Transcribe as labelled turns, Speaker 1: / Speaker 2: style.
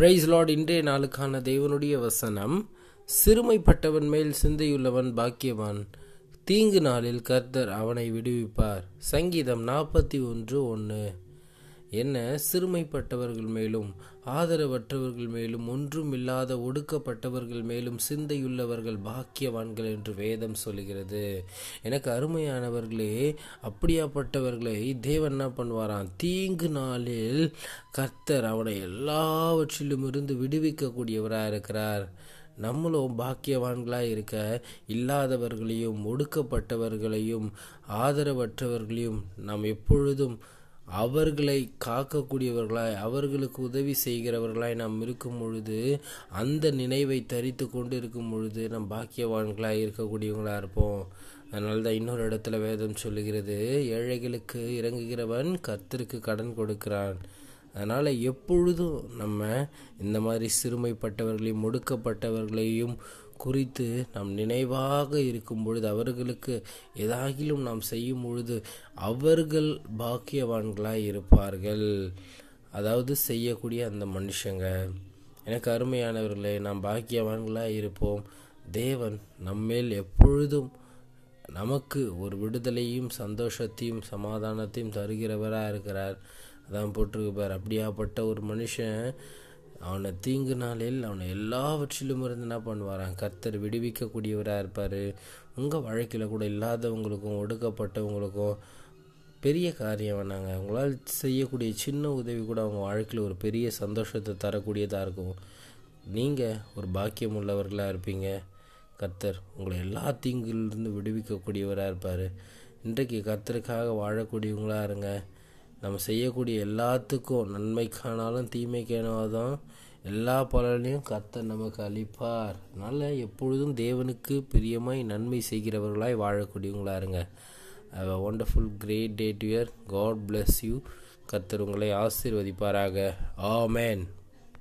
Speaker 1: Price Lord இன்றைய நாளுக்கான தேவனுடைய வசனம் சிறுமைப்பட்டவன் மேல் சிந்தையுள்ளவன் பாக்கியவான். தீங்கு நாளில் கர்த்தர் அவனை விடுவிப்பார். சங்கீதம் நாற்பத்தி ஒன்று ஒன்று என்ன சிறுமைப்பட்டவர்கள் மேலும் ஆதரவற்றவர்கள் மேலும் ஒன்றும் இல்லாத ஒடுக்கப்பட்டவர்கள் மேலும் சிந்தையுள்ளவர்கள் பாக்கியவான்கள் என்று வேதம் சொல்கிறது எனக்கு அருமையானவர்களே அப்படியாப்பட்டவர்களை தேவன் என்ன பண்ணுவாராம்? தீங்கு நாளில் கர்த்தர் அவனை எல்லாவற்றிலும் இருந்து விடுவிக்கக்கூடியவராக இருக்கிறார். நம்மளும் பாக்கியவான்களாக இருக்க இல்லாதவர்களையும் ஒடுக்கப்பட்டவர்களையும் ஆதரவற்றவர்களையும் நாம் எப்பொழுதும் அவர்களை காக்கக்கூடியவர்களாய் அவர்களுக்கு உதவி செய்கிறவர்களாய் நாம் இருக்கும் பொழுது அந்த நினைவை தரித்து கொண்டு இருக்கும் பொழுது நம் பாக்கியவான்களாய் இருக்கக்கூடியவங்களாக இருப்போம். அதனால தான் இன்னொரு இடத்துல வேதம் சொல்லுகிறது ஏழைகளுக்கு இறங்குகிறவன் கர்த்தருக்கு கடன் கொடுக்கிறான். அதனால் எப்பொழுதும் நம்ம இந்த மாதிரி சிறுமைப்பட்டவர்களையும் ஒடுக்கப்பட்டவர்களையும் குறித்து நாம் நினைவாக இருக்கும் பொழுது அவர்களுக்கு ஏதாகிலும் நாம் செய்யும் பொழுது அவர்கள் பாக்கியவான்களாய் இருப்பார்கள். அதாவது செய்யக்கூடிய அந்த மனுஷங்க. எனக்கு அருமையானவர்களே நாம் பாக்கியவான்களாக இருப்போம். தேவன் நம்மேல் எப்பொழுதும் நமக்கு ஒரு விடுதலையும் சந்தோஷத்தையும் சமாதானத்தையும் தருகிறவராக இருக்கிறார். அதான் போட்டிருப்பார் அப்படியாப்பட்ட ஒரு மனுஷன் அவனை தீங்கு நாளில் அவனை எல்லாவற்றிலும் இருந்து என்ன பண்ணுவாரான் கர்த்தர் விடுவிக்கக்கூடியவராக இருப்பார். உங்கள் வாழ்க்கையில் கூட இல்லாதவங்களுக்கும் ஒடுக்கப்பட்டவங்களுக்கும் பெரிய காரியம் வேணாங்க உங்களால் செய்யக்கூடிய சின்ன உதவி கூட அவங்க வாழ்க்கையில் ஒரு பெரிய சந்தோஷத்தை தரக்கூடியதாக இருக்கும். நீங்கள் ஒரு பாக்கியம் உள்ளவர்களாக இருப்பீங்க. கர்த்தர் உங்களை எல்லா தீங்கிலிருந்து விடுவிக்கக்கூடியவராக இருப்பார். இன்றைக்கு கர்த்தருக்காக வாழக்கூடியவங்களாக இருங்க. நம்ம செய்யக்கூடிய எல்லாத்துக்கும் நன்மைக்கானாலும் தீமைக்கானாலும் எல்லா பலனையும் கர்த்தர் நமக்கு அளிப்பார். அதனால் எப்பொழுதும் தேவனுக்கு பிரியமாய் நன்மை செய்கிறவர்களாய் வாழக்கூடியவங்களா இருங்க. Have a wonderful great day to year God bless you கர்த்தர் உங்களை ஆசீர்வதிப்பாராக. ஆமேன்